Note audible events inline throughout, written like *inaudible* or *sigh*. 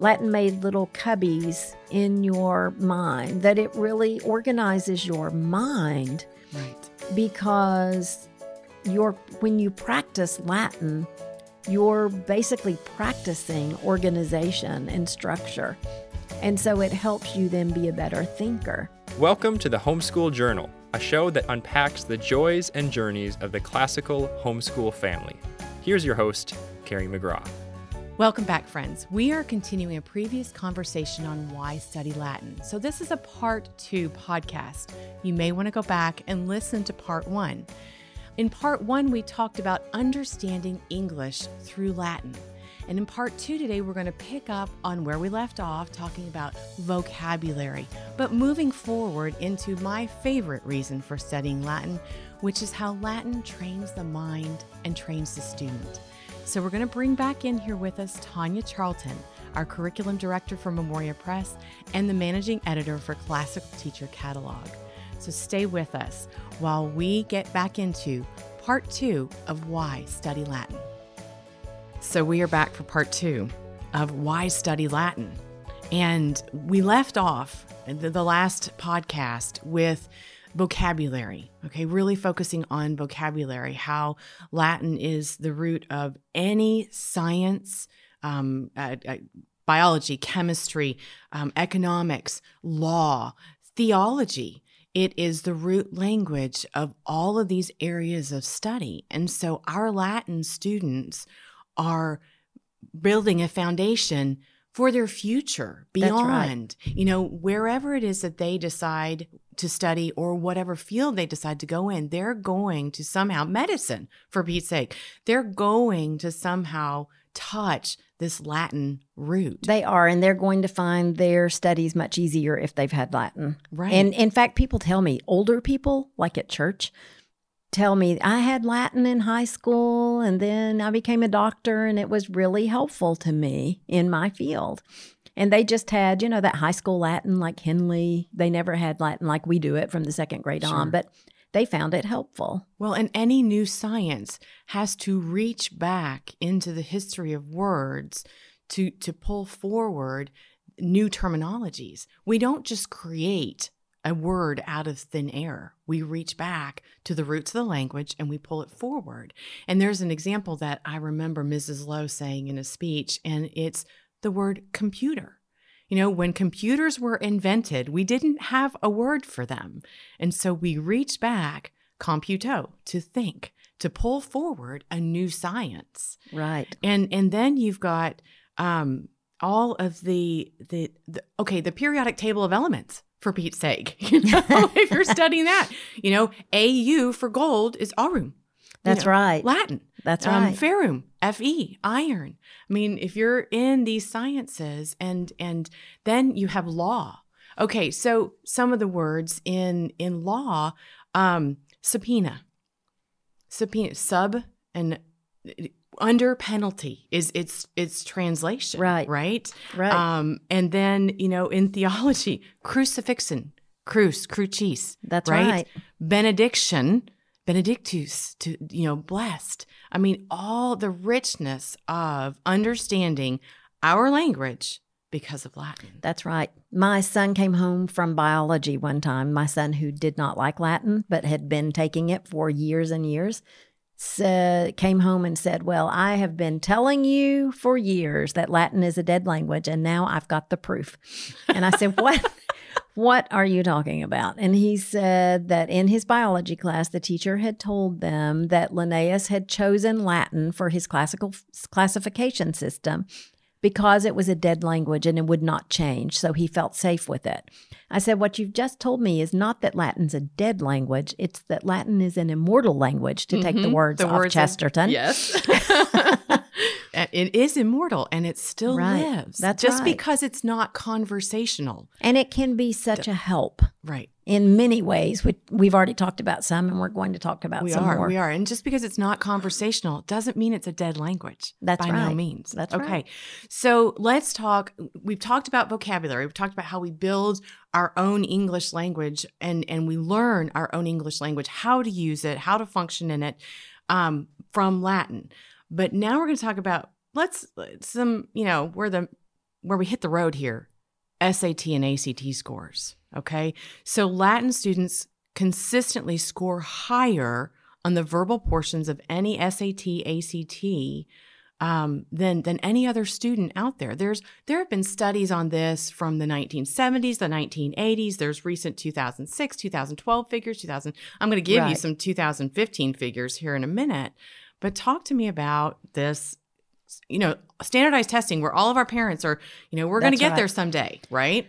Latin made little cubbies in your mind, that it really organizes your mind. Right. Because you're, when you practice Latin, you're basically practicing organization and structure. And so it helps you then be a better thinker. Welcome to the Homeschool Journal, a show that unpacks the joys and journeys of the classical homeschool family. Here's your host, Carrie McGraw. Welcome back, friends. We are continuing a previous conversation on why study Latin. So, this is a part two podcast. You may want to go back and listen to part one. In part one, we talked about understanding English through Latin. And in part two today, we're going to pick up on where we left off, talking about vocabulary, but moving forward into my favorite reason for studying Latin, which is how Latin trains the mind and trains the student. So we're going to bring back in here with us Tanya Charlton, our curriculum director for Memoria Press and the managing editor for Classical Teacher Catalog. So stay with us while we get back into part two of Why Study Latin. So we are back for part two of Why Study Latin. And we left off the, last podcast with vocabulary. Okay, really focusing on vocabulary, how Latin is the root of any science, um, uh, uh, biology, chemistry, um, economics, law, theology. It is the root language of all of these areas of study. And so our Latin students are building a foundation for their future beyond, right. you know, wherever it is that they decide to study or whatever field they decide to go in, they're going to somehow, medicine for Pete's sake, they're going to somehow touch this Latin root. They are, and they're going to find their studies much easier if they've had Latin. Right. And in fact, people tell me, older people, like at church, tell me I had Latin in high school and then I became a doctor and it was really helpful to me in my field. And they just had, you know, that high school Latin like Henle. They never had Latin like we do it from the second grade sure. on, but they found it helpful. Well, and any new science has to reach back into the history of words to to pull forward new terminologies. We don't just create a word out of thin air. We reach back to the roots of the language and we pull it forward. And there's an example that I remember Mrs. Lowe saying in a speech, and it's the word computer. You know, when computers were invented, we didn't have a word for them. And so we reached back, computo, to think, to pull forward a new science. Right. And and then you've got um all of the, the the okay, the periodic table of elements for Pete's sake. *laughs* You know, if you're studying that, you know, AU for gold is aurum. That's know, right. Latin. That's um, right. Ferrum, Fe, iron. I mean, if you're in these sciences and and then you have law. Okay, so some of the words in in law, um, subpoena, subpoena, sub and under penalty is its its translation right right right um and then you know in theology crucifixion crux crucis that's right? right benediction benedictus to you know blessed i mean all the richness of understanding our language because of latin that's right my son came home from biology one time my son who did not like latin but had been taking it for years and years said, came home and said, Well, I have been telling you for years that Latin is a dead language, and now I've got the proof. And I said, What? *laughs* what are you talking about? And he said that in his biology class, the teacher had told them that Linnaeus had chosen Latin for his classical classification system because it was a dead language and it would not change, so he felt safe with it. I said, What you've just told me is not that Latin's a dead language, it's that Latin is an immortal language, to mm-hmm. take the mm-hmm. words the off words Chesterton. Of, yes. *laughs* *laughs* it is immortal and it still right. lives. That's just right. because it's not conversational. And it can be such a help. Right in many ways. We, have already talked about some, and we're going to talk about we some are, more. We are, and just because it's not conversational doesn't mean it's a dead language. That's by right. no means. That's okay. Right. So let's talk. We've talked about vocabulary. We've talked about how we build our own English language, and and we learn our own English language, how to use it, how to function in it, um, from Latin. But now we're going to talk about let's some you know where the where we hit the road here SAT and ACT scores. Okay. So Latin students consistently score higher on the verbal portions of any SAT, ACT um, than than any other student out there. There's there have been studies on this from the 1970s, the 1980s. There's recent 2006, 2012 figures. 2000. I'm going to give Right. you some 2015 figures here in a minute. But talk to me about this. You know, standardized testing where all of our parents are. You know, we're going to get right. there someday, right?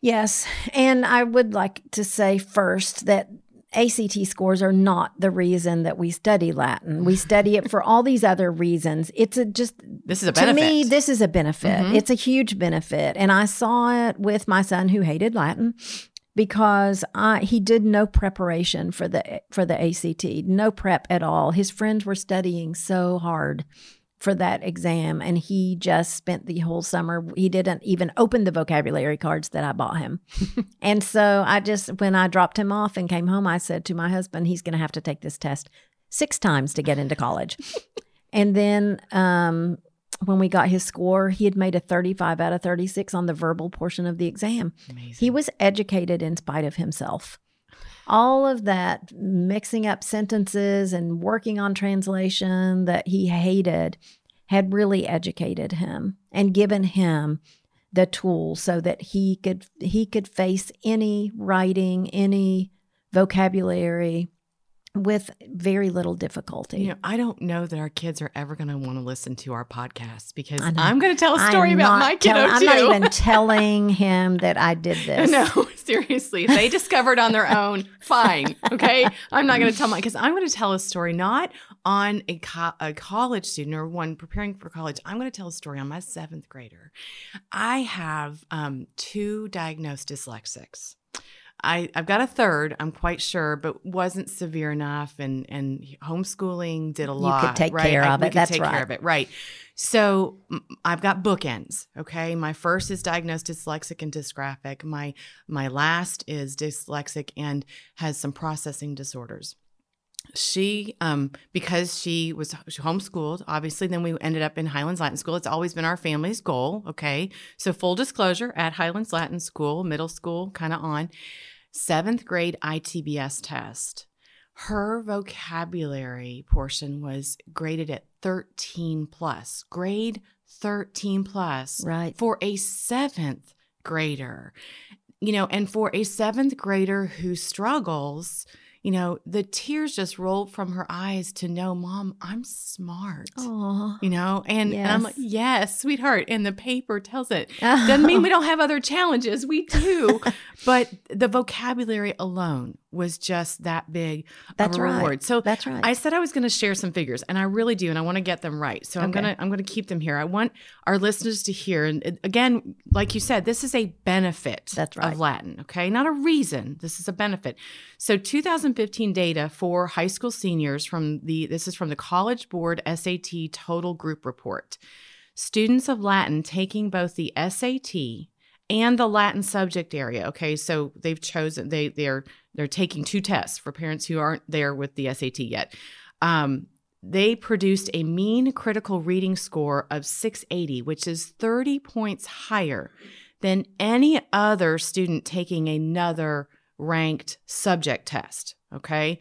Yes. And I would like to say first that ACT scores are not the reason that we study Latin. We *laughs* study it for all these other reasons. It's a just This is a benefit. to me this is a benefit. Mhm. It's a huge benefit. And I saw it with my son who hated Latin because I, he did no preparation for the for the ACT, no prep at all. His friends were studying so hard for that exam and he just spent the whole summer he didn't even open the vocabulary cards that I bought him. *laughs* and so I just when I dropped him off and came home I said to my husband he's going to have to take this test 6 times to get into college. *laughs* and then um when we got his score, he had made a 35 out of 36 on the verbal portion of the exam. Amazing. He was educated in spite of himself. All of that mixing up sentences and working on translation that he hated had really educated him and given him the tools so that he could he could face any writing, any vocabulary with very little difficulty. You know, I don't know that our kids are ever going to want to listen to our podcast because. I'm going to tell a story I'm about my kiddo tell- I'm not even telling him that I did *laughs* this. No, seriously. They *laughs* discovered on their own, fine. Okay. I'm not going to tell my, because I'm going to tell a story not on a, co- a college student or one preparing for college. I'm going to tell a story on my seventh grader. I have um, two diagnosed dyslexics. I, I've got a third, I'm quite sure, but wasn't severe enough, and and homeschooling did a lot. You could take right? care I- of we it. could That's take care of it, right? So I've got bookends. Okay, my first is diagnosed dyslexic and dysgraphic. My my last is dyslexic and has some processing disorders. She, um, because she was homeschooled, obviously, then we ended up in Highlands Latin School. It's always been our family's goal. Okay, so full disclosure at Highlands Latin School, middle school, kind of on seventh grade ITBS test. Her vocabulary portion was graded at 13 plus, grade 13 plus Right. for a seventh grader. You know, and for a seventh grader who struggles, you know, the tears just rolled from her eyes to know, Mom, I'm smart. Oh. You know, and, and I'm like, Yes. yes, sweetheart. And the paper tells it. *laughs* Oh. Doesn't mean we don't have other challenges. We do. *laughs* but the vocabulary alone was just that big That's of a right. So That's right. I said I was going to share some figures, and I really do, and I want to get them right. So I'm gonna I'm gonna keep them here. I want our listeners to hear, and again, like you said, this is a benefit That's right. of Latin. Okay, not a reason. This is a benefit. So 2015 data for high school seniors from the this is from the College Board SAT Total Group Report. Students of Latin taking both the SAT and the Latin subject area. Okay, so they've chosen they they're they're taking two tests for parents who aren't there with the SAT yet. Um, they produced a mean critical reading score of 680, which is 30 points higher than any other student taking another ranked subject test. Okay.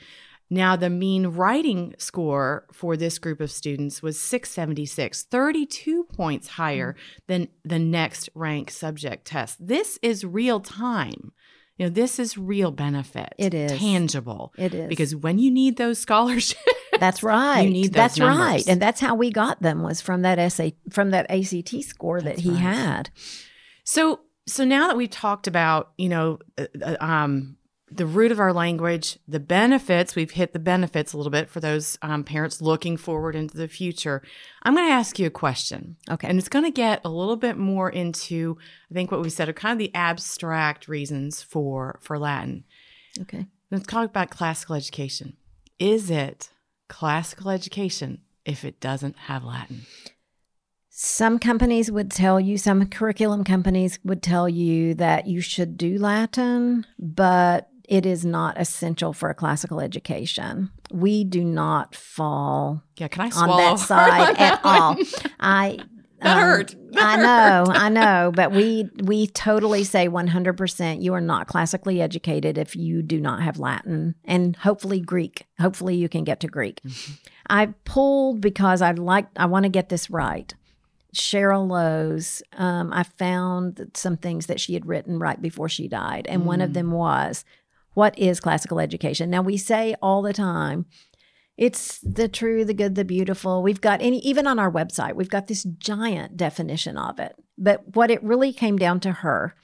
Now, the mean writing score for this group of students was 676, 32 points higher than the next ranked subject test. This is real time. You know, this is real benefit. It is. tangible. it is Because when you need those *laughs* scholarships, That's right. You need those that's numbers. right. And that's how we got them was from that essay from that ACT score that he right. had. So so now that we've talked about, you know, uh, uh, um, the root of our language, the benefits, we've hit the benefits a little bit for those um, parents looking forward into the future. I'm going to ask you a question. Okay. And it's going to get a little bit more into, I think what we said are kind of the abstract reasons for for Latin. Okay. Let's talk about classical education. Is it classical education if it doesn't have Latin? Some companies would tell you, some curriculum companies would tell you that you should do Latin, but it is not essential for a classical education. We do not fall Yeah, can I on that *laughs* side on at that one? all. I *laughs* That Um, hurt. I know, *laughs* I know, but we we totally say 100% you are not classically educated if you do not have Latin and hopefully Greek. Hopefully you can get to Greek. I pulled because I like I want to get this right. Cheryl Lowe's, um, I found some things that she had written right before she died, and one of them was, "What is classical education?" Now we say all the time, it's the true, the good, the beautiful. We've got any, even on our website, we've got this giant definition of it. But what it really came down to her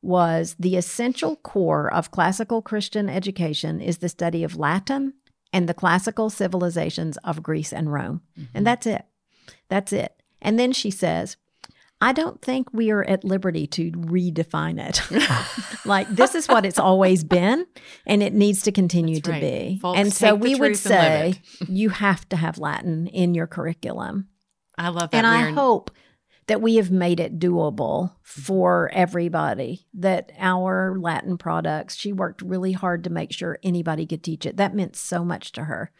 was the essential core of classical Christian education is the study of Latin and the classical civilizations of Greece and Rome. And mm-hmm. that's it. That's it. And then she says, I don't think we are at liberty to redefine it. *laughs* *laughs* like this is what it's always been, and it needs to continue That's to right. be. Folks, and so we would truth and live say *laughs* you have to have Latin in your curriculum. I love that. And I hope that we have made it doable for everybody, that our Latin products, she worked really hard to make sure anybody could teach it. That meant so much to her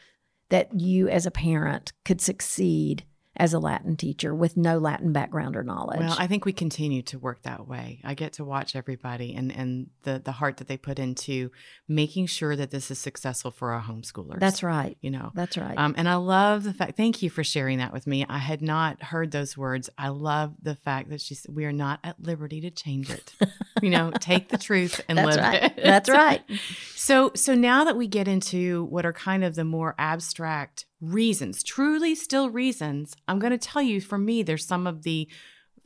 that you as a parent could succeed as a Latin teacher with no Latin background or knowledge. Well, I think we continue to work that way. I get to watch everybody and and the the heart that they put into making sure that this is successful for our homeschoolers. That's right. You know. That's right. Um, and I love the fact. Thank you for sharing that with me. I had not heard those words. I love the fact that she said we are not at liberty to change it. *laughs* you know, take the truth and That's live right. it. That's right. *laughs* So, so now that we get into what are kind of the more abstract reasons, truly still reasons, I'm going to tell you for me, there's some of the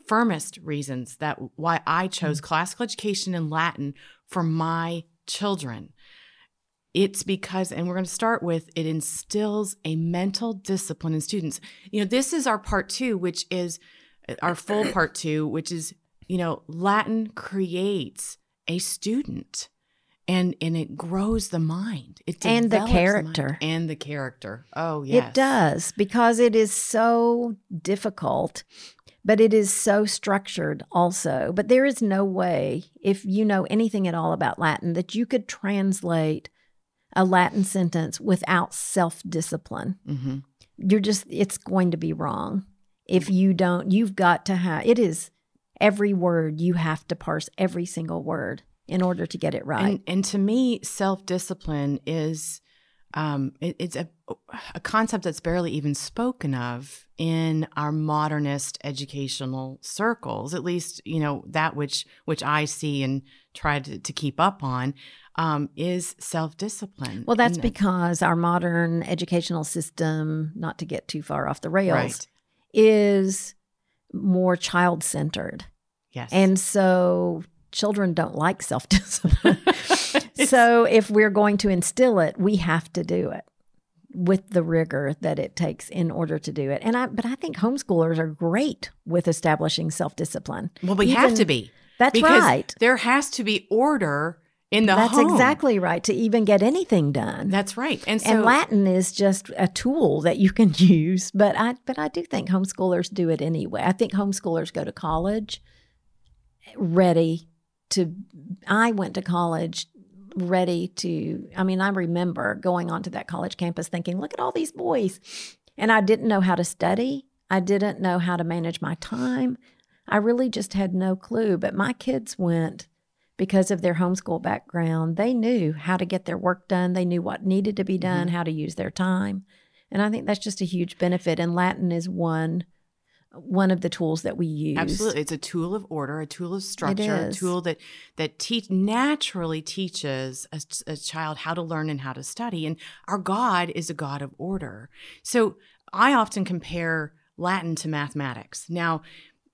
firmest reasons that why I chose classical education in Latin for my children. It's because, and we're going to start with it instills a mental discipline in students. You know, this is our part two, which is uh, our full part two, which is, you know, Latin creates a student and and it grows the mind it And the character. and the character oh yes It does because it is so difficult, but it is so structured also. But there is no way, if you know anything at all about Latin, that you could translate a Latin sentence without self discipline. hmm You're just, it's going to be wrong. If you don't, you've got to have, it is every word, you have to parse every single word in order to get it right. and and to me self discipline is um it, it's a a concept that's barely even spoken of in our modernist educational circles at least you know that which which i see and try to, to keep up on um, is self-discipline Well, that's because our modern educational system, not to get too far off the rails, right is more child centered. yes And so children don't like self discipline. *laughs* *laughs* so if we're going to instill it, we have to do it with the rigor that it takes in order to do it. And I but I think homeschoolers are great with establishing self discipline. well we have to be That's because right. there has to be order in the That's home. exactly right to even get anything done. that's right and so and Latin is just a tool that you can *laughs* use, but I but I do think homeschoolers do it anyway. I think homeschoolers go to college ready to I went to college ready to I mean I remember going onto that college campus thinking, look at all these boys. And I didn't know how to study. I didn't know how to manage my time. I really just had no clue, but my kids went because of their homeschool background, they knew how to get their work done. They knew what needed to be done, mm-hmm. how to use their time. And I think that's just a huge benefit. And Latin is one one of the tools that we use. Absolutely, it's a tool of order, a tool of structure, a tool that that teach naturally teaches a, a child how to learn and how to study. And our God is a God of order. So I often compare Latin to mathematics. Now,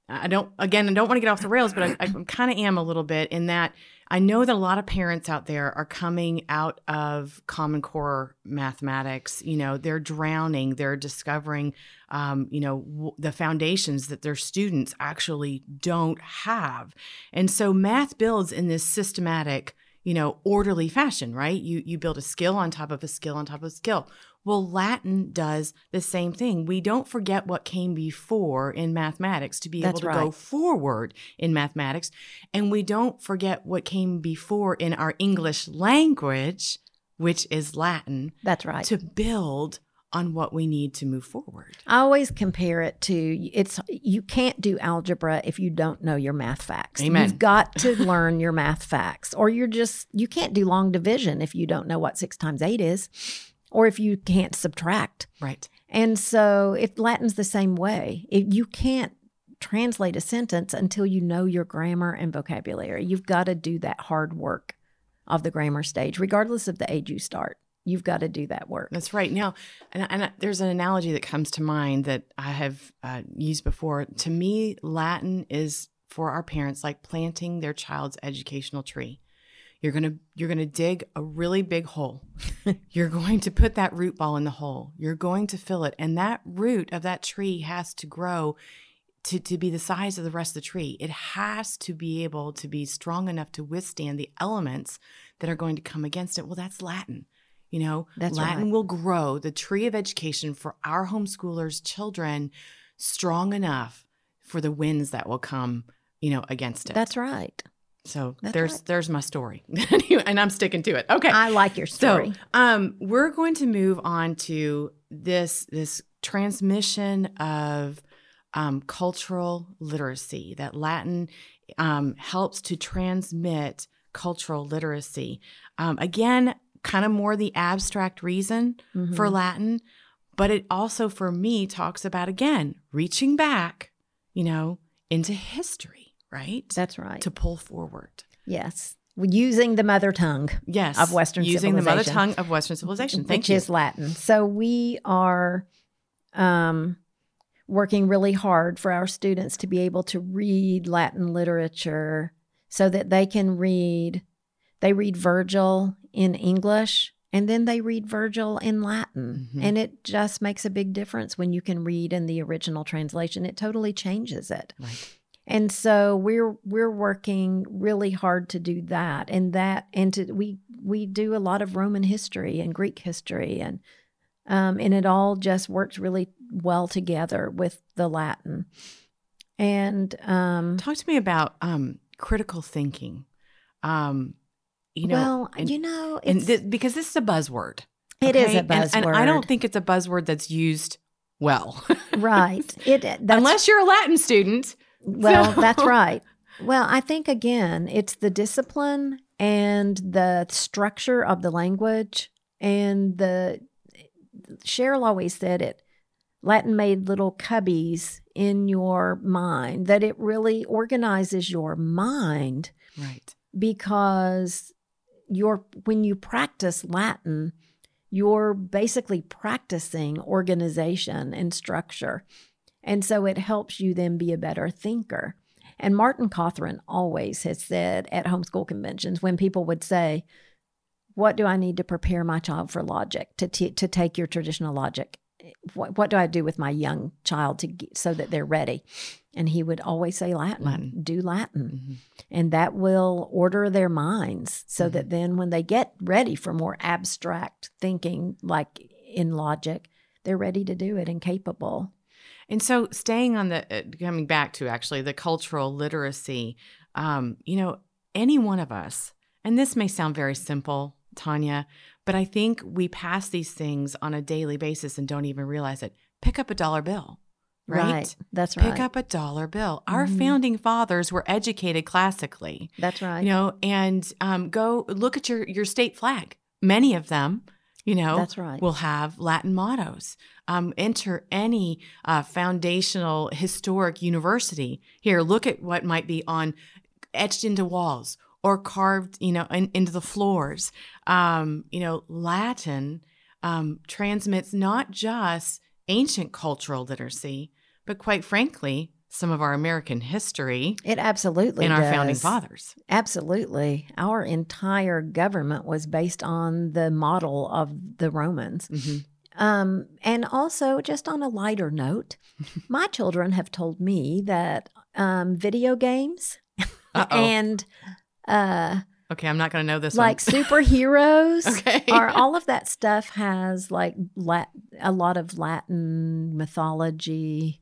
I don't. Again, I don't want to get off the rails, but I, I *clears throat* kind of am a little bit in that I know that a lot of parents out there are coming out of Common Core mathematics. You know, they're drowning. They're discovering, um, you know, w- the foundations that their students actually don't have, and so math builds in this systematic, you know, orderly fashion. Right? You you build a skill on top of a skill on top of a skill. Well, Latin does the same thing. We don't forget what came before in mathematics to be That's able to go forward in mathematics. And we don't forget what came before in our English language, which is Latin, That's right. to build on what we need to move forward. I always compare it to it's you can't do algebra if you don't know your math facts. Amen. You've got to *laughs* learn your math facts, or you're just you can't do long division if you don't know what six times eight is, or if you can't subtract. Right. And so if Latin's the same way. If you can't translate a sentence until you know your grammar and vocabulary. You've got to do that hard work of the grammar stage, regardless of the age you start. You've got to do that work. That's right. Now, and, and there's an analogy that comes to mind that I have uh, used before. To me, Latin is for our parents like planting their child's educational tree. You're gonna you're gonna dig a really big hole. *laughs* you're going to put that root ball in the hole. You're going to fill it, and that root of that tree has to grow to, to be the size of the rest of the tree. It has to be able to be strong enough to withstand the elements that are going to come against it. Well, that's Latin. You know, That's Latin right. will grow the tree of education for our homeschoolers' children strong enough for the winds that will come, you know, against it. That's right. So that's there's right. there's my story. *laughs* and I'm sticking to it. Okay. I like your story. So, um, we're going to move on to this this transmission of um, cultural literacy. That Latin um, helps to transmit cultural literacy. Um, again, kind of more the abstract reason Mhm. for Latin, but it also, for me, talks about again reaching back, you know, into history, right? That's right. to pull forward. yes. Using the mother tongue. Yes, Of Western using the mother tongue of Western civilization. Thank which you. is Latin. So we are um, working really hard for our students to be able to read Latin literature so that they can read. They read Virgil in English and then they read Virgil in Latin. Mhm. And it just makes a big difference when you can read in the original translation. It totally changes it. Right. And so we're we're working really hard to do that and that and to we we do a lot of Roman history and Greek history and um, and it all just works really well together with the Latin. And um, Talk to me about um, critical thinking. Um, you know, well, and, you know, and th- because this is a buzzword. it is okay? a And- buzzword. and, I don't think it's a buzzword that's used well, *laughs* right. It that's, unless you're a Latin student. Well, So- *laughs* that's right. Well, I think again, it's the discipline and the structure of the language and the Cheryl always said it. Latin made little cubbies in your mind that it really organizes your mind Right. because you're when you practice Latin, you're basically practicing organization and structure. And so it helps you then be a better thinker. And Martin Cothran always has said at homeschool conventions when people would say, What do I need to prepare my child for logic, to, t- to take your traditional logic? What, what do I do with my young child to get, so that they're ready? And he would always say Latin, Latin. do Latin Mhm. and that will order their minds so Mhm. that then when they get ready for more abstract thinking like in logic they're ready to do it and capable And so, staying on the uh, coming back to actually the cultural literacy, um, you know, any one of us, and this may sound very simple, Tanya, but I think we pass these things on a daily basis and don't even realize it. Pick up a dollar bill, right? that's right. Pick up a dollar bill. Our Mhm. founding fathers were educated classically, that's right you know, and um, go look at your your state flag. Many of them, you know, that's right We'll have Latin mottos. Um, enter any uh, foundational historic university. Here, look at what might be on etched into walls or carved, you know, in, into the floors. Um, you know, Latin um, transmits not just ancient cultural literacy, but quite frankly, some of our American history it absolutely and our founding fathers. absolutely our entire government was based on the model of the romans Mhm. Um, and also, just on a lighter note, *laughs* my children have told me that um, video games and uh, okay, I'm not going to know this like *laughs* superheroes okay. are all of *laughs* that stuff has like lat- a lot of Latin mythology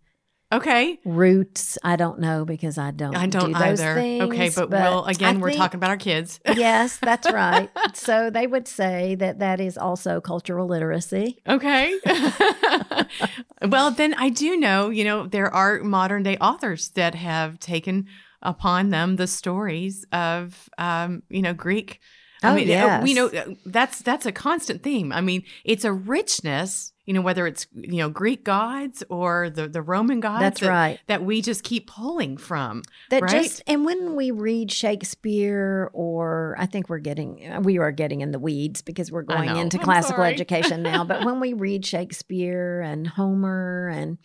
Okay. Roots, I don't know because I don't. I don't do those either. Things, okay, but, well, again, I we're think- talking about our kids. *laughs* yes, that's right. *laughs* so they would say that that is also cultural literacy. Okay. *laughs* well, then I do know, you know, there are modern day authors that have taken upon them the stories of, um, you know, Greek. I Oh, mean, uh, we know uh, that's that's a constant theme. I mean, it's a richness, you know, whether it's you know Greek gods or the the Roman gods. That's that, right. That we just keep pulling from. That right? just and when we read Shakespeare, or I think we're getting we are getting in the weeds because we're going into I'm classical sorry. education now. But when we *laughs* read Shakespeare and Homer and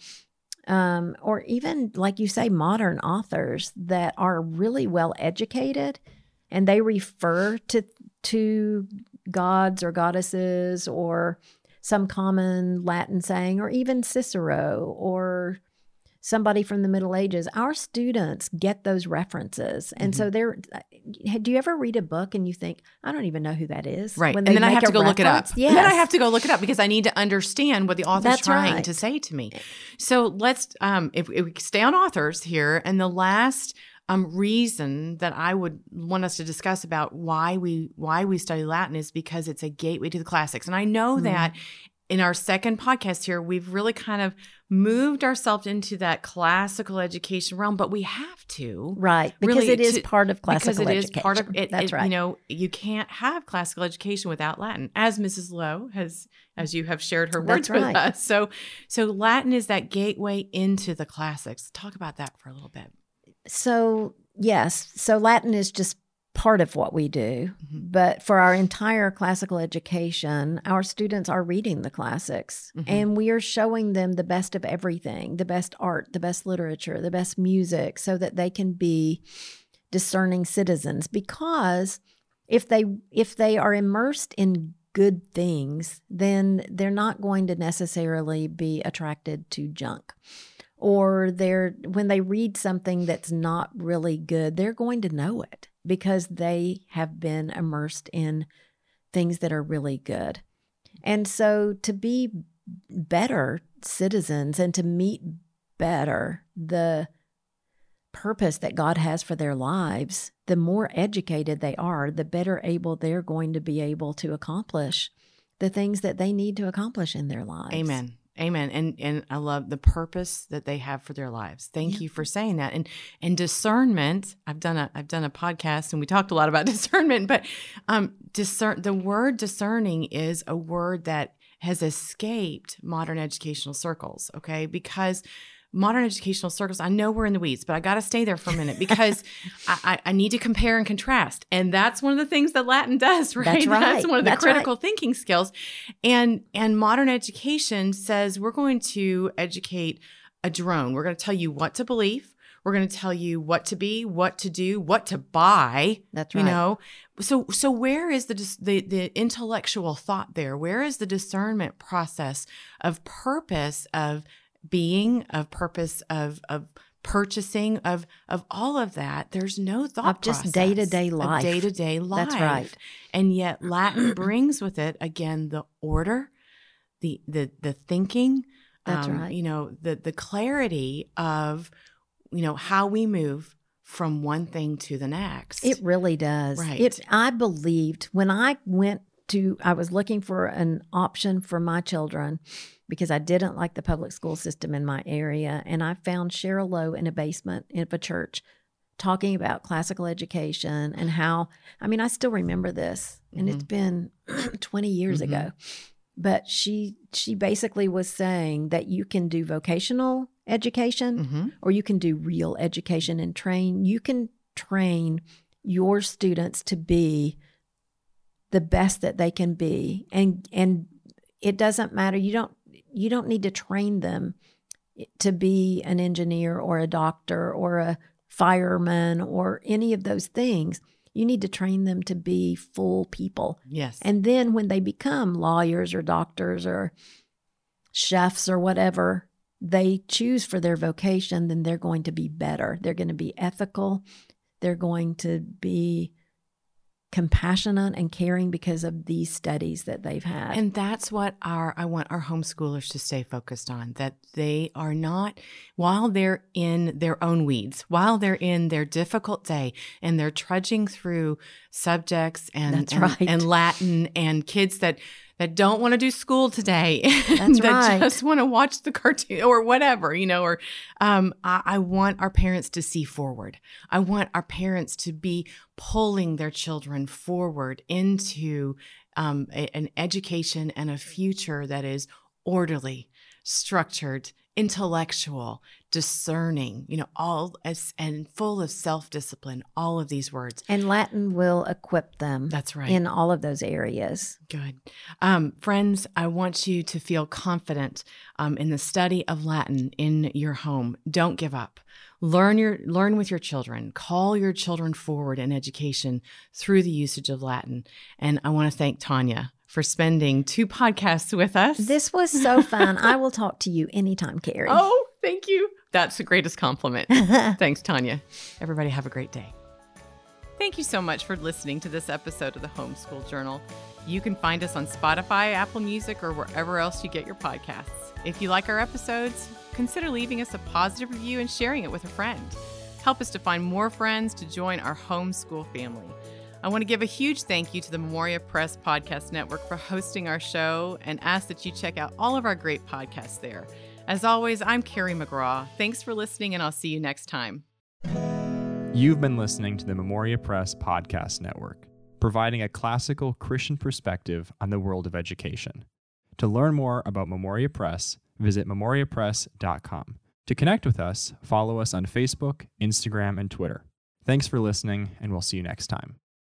um, or even like you say, modern authors that are really well educated, and they refer to to gods or goddesses or some common Latin saying, or even Cicero or somebody from the Middle Ages. Our students get those references, and Mm-hmm. so they're. Do you ever read a book and you think, I don't even know who that is? Right. And then I have to go look it up. reference? Yes. And then I have to go look it up because I need to understand what the author's That's trying right. to say to me. So let's um if, if we stay on authors here and the last um reason that I would want us to discuss about why we why we study Latin is because it's a gateway to the classics. And I know Mhm. that in our second podcast here, we've really kind of moved ourselves into that classical education realm, but we have to Right, because really it is to- part of classical because it is education. part of it. That's it- right. You know, you can't have classical education without Latin, as Mrs. Lowe has, as you have shared her words with us. So, so Latin is that gateway into the classics. Talk about that for a little bit. So, yes, so Latin is just part of what we do. Mhm. But for our entire classical education, our students are reading the classics Mhm. and we are showing them the best of everything the best art, the best literature, the best music, so that they can be discerning citizens. Because if they if they are immersed in good things, then they're not going to necessarily be attracted to junk or they're when they read something that's not really good they're going to know it because they have been immersed in things that are really good and so to be better citizens and to meet better the purpose that God has for their lives the more educated they are the better able they're going to be able to accomplish the things that they need to accomplish in their lives Amen. Amen. And and I love the purpose that they have for their lives. Thank Yeah. you for saying that. And and discernment, I've done a I've done a podcast and we talked a lot about *laughs* discernment, but um discern the word discerning is a word that has escaped modern educational circles, okay? Because modern educational circles, I know we're in the weeds, but I got to stay there for a minute because *laughs* I, I, need to compare and contrast. And that's one of the things that Latin *laughs* does, right? That's right. one of the That's right. critical thinking skills. And and modern education says we're going to educate a drone. We're going to tell you what to believe. We're going to tell you what to be, what to do, what to buy. that's right. You right know, so so where is the the the intellectual thought there? Where is the discernment process of purpose of being, of purpose of of purchasing, of of all of that? There's no thought Of just day-to-day life. day to day life. That's right. And yet Latin *clears throat* brings with it again the order, the the the thinking. That's um, right. You know the the clarity of you know how we move from one thing to the next. It really does. Right. It I believed when I went to I was looking for an option for my children because I didn't like the public school system in my area and I found Cheryl Lowe in a basement of a church talking about classical education and how I mean I still remember this and it's been *clears throat* 20 years Mhm. ago. But she she basically was saying that you can do vocational education Mhm. or you can do real education and train. You can train your students to be the best that they can be, and and it doesn't matter. You don't you don't need to train them to be an engineer or a doctor or a fireman or any of those things. You need to train them to be full people. Yes. And then when they become lawyers or doctors or chefs or whatever they choose for their vocation, then they're going to be better. They're going to be ethical. They're going to be compassionate and caring because of these studies that they've had. And that's what our I want our homeschoolers to stay focused on that they are not while they're in their own weeds, while they're in their difficult day and they're trudging through subjects and and, right. and Latin and kids that that don't want to do school today, *laughs* That's that right. just want to watch the cartoon or whatever, you know, or um, I, I want our parents to see forward. I want our parents to be pulling their children forward into um, a- an education and a future that is orderly, structured, intellectual, discerning, you know, all as and full of self-discipline, all of these words. and Latin will equip them That's right. in all of those areas. Good. Um, friends, I want you to feel confident um, in the study of Latin in your home. Don't give up. Learn your learn with your children. Call your children forward in education through the usage of Latin. And I want to thank Tanya for spending two podcasts with us. This was so fun. I will talk to you anytime, Carrie. oh, thank you. That's the greatest compliment. *laughs* Thanks, Tanya. Everybody have a great day. Thank you so much for listening to this episode of the Homeschool Journal. You can find us on Spotify, Apple Music, or wherever else you get your podcasts. If you like our episodes, consider leaving us a positive review and sharing it with a friend. Help us to find more friends to join our homeschool family. I want to give a huge thank you to the Memoria Press Podcast Network for hosting our show and ask that you check out all of our great podcasts there. As always, I'm Carrie McGraw. Thanks for listening, and I'll see you next time. You've been listening to the Memoria Press Podcast Network, providing a classical Christian perspective on the world of education. To learn more about Memoria Press, visit memoriapress.com. To connect with us, follow us on Facebook, Instagram, and Twitter. Thanks for listening, and we'll see you next time.